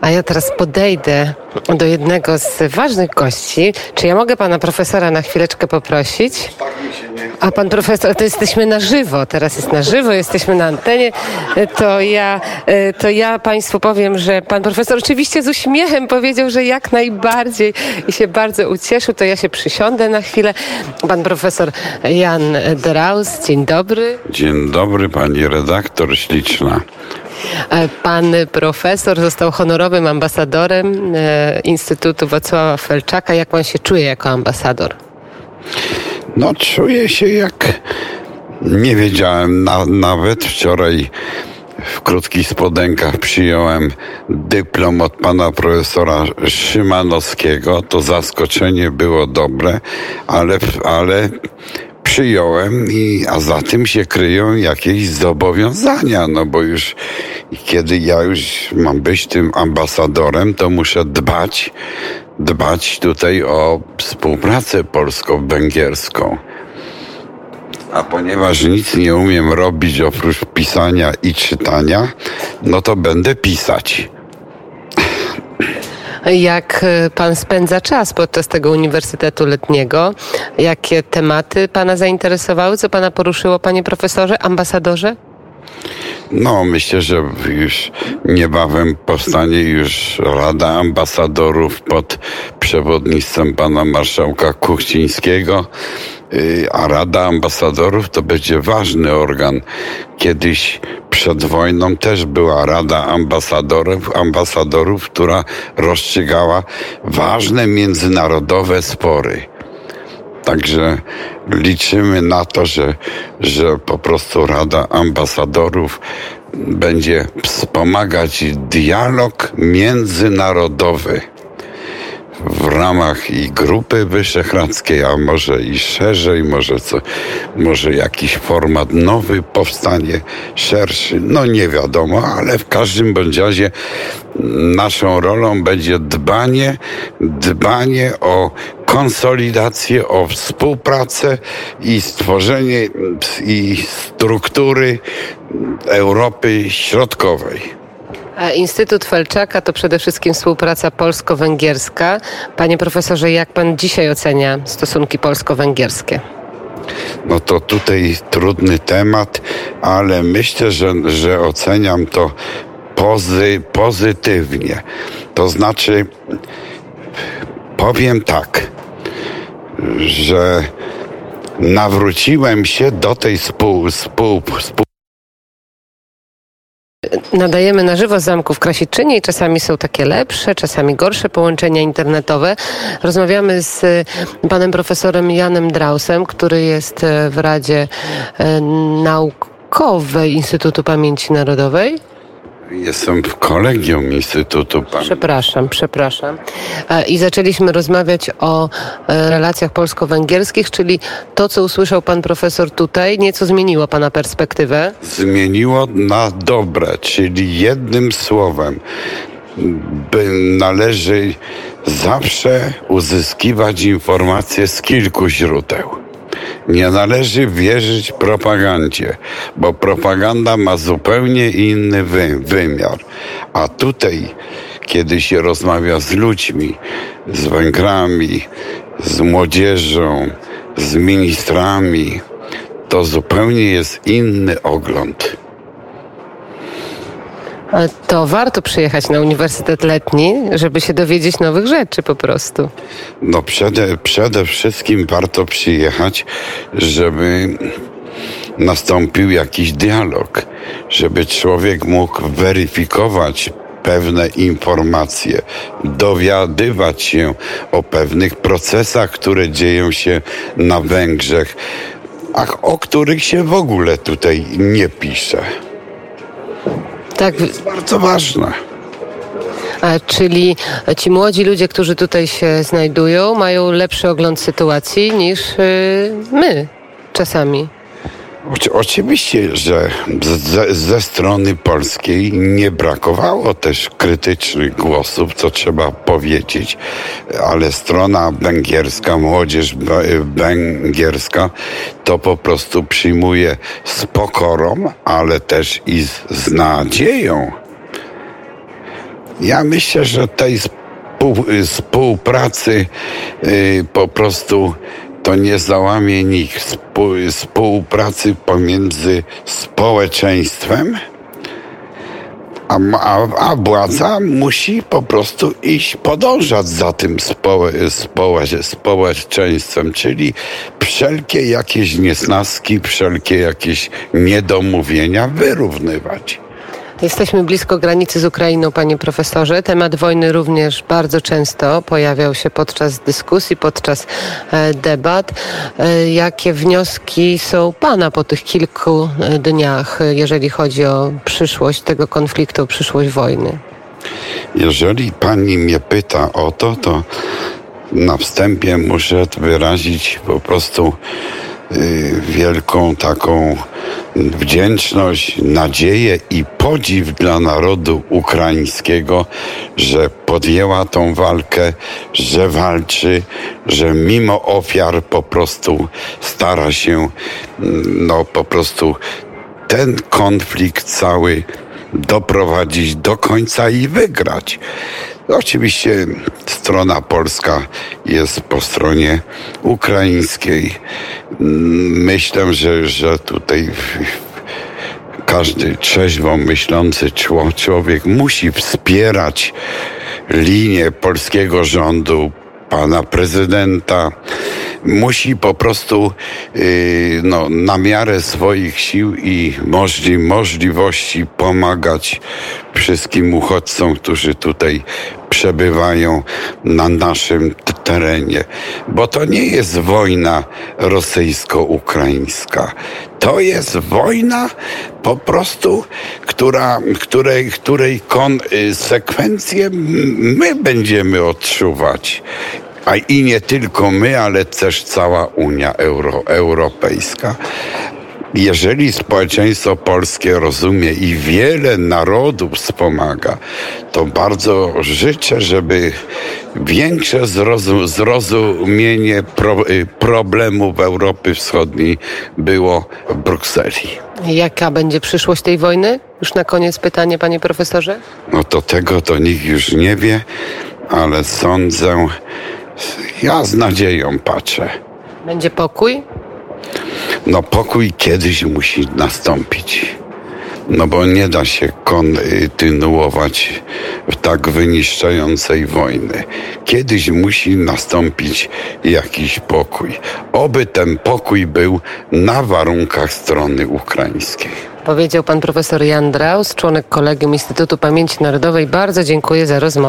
A ja teraz podejdę do jednego z ważnych gości. Czy ja mogę pana profesora na chwileczkę poprosić? A pan profesor, to jesteśmy na żywo, teraz jest na żywo, jesteśmy na antenie. To ja, e, to ja państwu powiem, że pan profesor oczywiście z uśmiechem powiedział, że jak najbardziej i się bardzo ucieszył, to ja się przysiądę na chwilę. Pan profesor Jan Draus, dzień dobry. Dzień dobry pani redaktor śliczna. E, Pan profesor został honorowym ambasadorem e, Instytutu Wacława Felczaka. Jak pan się czuje jako ambasador? No czuję się jak nie wiedziałem na, nawet wczoraj w krótkich spodenkach przyjąłem dyplom od pana profesora Szymanowskiego. To zaskoczenie było dobre, ale, ale przyjąłem i a za tym się kryją jakieś zobowiązania, no bo już kiedy ja już mam być tym ambasadorem, to muszę dbać, dbać tutaj o współpracę polsko-węgierską. A ponieważ nic nie umiem robić oprócz pisania i czytania, no to będę pisać. Jak e, pan spędza czas podczas tego uniwersytetu letniego? Jakie tematy pana zainteresowały? Co pana poruszyło, panie profesorze, ambasadorze? No, myślę, że już niebawem powstanie już Rada Ambasadorów pod przewodnictwem pana marszałka Kuchcińskiego. Y, A Rada Ambasadorów to będzie ważny organ. Kiedyś przed wojną też była Rada Ambasadorów, ambasadorów która rozstrzygała ważne międzynarodowe spory. Także liczymy na to, że, że po prostu Rada Ambasadorów będzie wspomagać dialog międzynarodowy w ramach i Grupy Wyszehradzkiej, a może i szerzej, może, co, może jakiś format nowy powstanie, szerszy, no nie wiadomo, ale w każdym bądź razie naszą rolą będzie dbanie, dbanie o konsolidację, o współpracę i stworzenie i struktury Europy Środkowej. Instytut Felczaka to przede wszystkim współpraca polsko-węgierska. Panie profesorze, jak pan dzisiaj ocenia stosunki polsko-węgierskie? No to tutaj trudny temat, ale myślę, że, że oceniam to pozy, pozytywnie. To znaczy, powiem tak, że nawróciłem się do tej spół, spół, spół Nadajemy na żywo z zamku w Krasiczynie i czasami są takie lepsze, czasami gorsze połączenia internetowe. Rozmawiamy z y, panem profesorem Janem Drausem, który jest e, w Radzie e, Naukowej Instytutu Pamięci Narodowej. Jestem w kolegium Instytutu Pamięci. Przepraszam, przepraszam. E, I zaczęliśmy rozmawiać o e, relacjach polsko-węgierskich, czyli to, co usłyszał pan profesor tutaj, nieco zmieniło pana perspektywę. zmieniło na dobre, czyli jednym słowem by należy zawsze uzyskiwać informacje z kilku źródeł. Nie należy wierzyć propagandzie, bo propaganda ma zupełnie inny wy, wymiar. A tutaj, kiedy się rozmawia z ludźmi, z Węgrami, z młodzieżą, z ministrami, to zupełnie jest inny ogląd. To warto przyjechać na Uniwersytet Letni, żeby się dowiedzieć nowych rzeczy po prostu. No przede, przede wszystkim warto przyjechać, żeby nastąpił jakiś dialog, żeby człowiek mógł weryfikować pewne informacje, dowiadywać się o pewnych procesach, które dzieją się na Węgrzech, a o których się w ogóle tutaj nie pisze. Tak, To jest bardzo ważne. a, czyli ci młodzi ludzie, którzy tutaj się znajdują, mają lepszy ogląd sytuacji niż y, my czasami. Oczy- Oczywiście, że ze, ze strony polskiej nie brakowało też krytycznych głosów, co trzeba powiedzieć, ale strona węgierska, młodzież węgierska to po prostu przyjmuje z pokorą, ale też i z, z nadzieją. Ja myślę, że tej współ, współpracy y, po prostu to nie załamie nikt. Współ, współpracy pomiędzy społeczeństwem a, a, a władza musi po prostu iść, podążać za tym społe, społeczeństwem, czyli wszelkie jakieś niesnaski, wszelkie jakieś niedomówienia wyrównywać. Jesteśmy blisko granicy z Ukrainą, panie profesorze. Temat wojny również bardzo często pojawiał się podczas dyskusji, podczas e, debat. E, jakie wnioski są pana po tych kilku e, dniach, jeżeli chodzi o przyszłość tego konfliktu, przyszłość wojny? Jeżeli pani mnie pyta o to, to na wstępie muszę wyrazić po prostu wielką taką wdzięczność, nadzieję i podziw dla narodu ukraińskiego, że podjęła tą walkę, że walczy, że mimo ofiar po prostu stara się, mm, no po prostu ten konflikt cały doprowadzić do końca i wygrać. Oczywiście strona polska jest po stronie ukraińskiej. Myślę, że, że tutaj każdy trzeźwo myślący człowiek musi wspierać linię polskiego rządu, pana prezydenta. Musi po prostu yy, no, na miarę swoich sił i możli, możliwości pomagać wszystkim uchodźcom, którzy tutaj przebywają na naszym terenie. Bo to nie jest wojna rosyjsko-ukraińska. To jest wojna po prostu, która, której, której konsekwencje my będziemy odczuwać. A i nie tylko my, ale też cała Unia Euro, Europejska. Jeżeli społeczeństwo polskie rozumie i wiele narodów wspomaga, to bardzo życzę, żeby większe zrozum, zrozumienie pro, y, problemów Europy Wschodniej było w Brukseli. Jaka będzie przyszłość tej wojny? Już na koniec pytanie, panie profesorze. No to tego to nikt już nie wie, ale sądzę, ja z nadzieją patrzę. Będzie pokój? No pokój kiedyś musi nastąpić. No bo nie da się kontynuować w tak wyniszczającej wojny. Kiedyś musi nastąpić jakiś pokój. Oby ten pokój był na warunkach strony ukraińskiej. Powiedział pan profesor Jan Draus, członek Kolegium Instytutu Pamięci Narodowej. Bardzo dziękuję za rozmowę.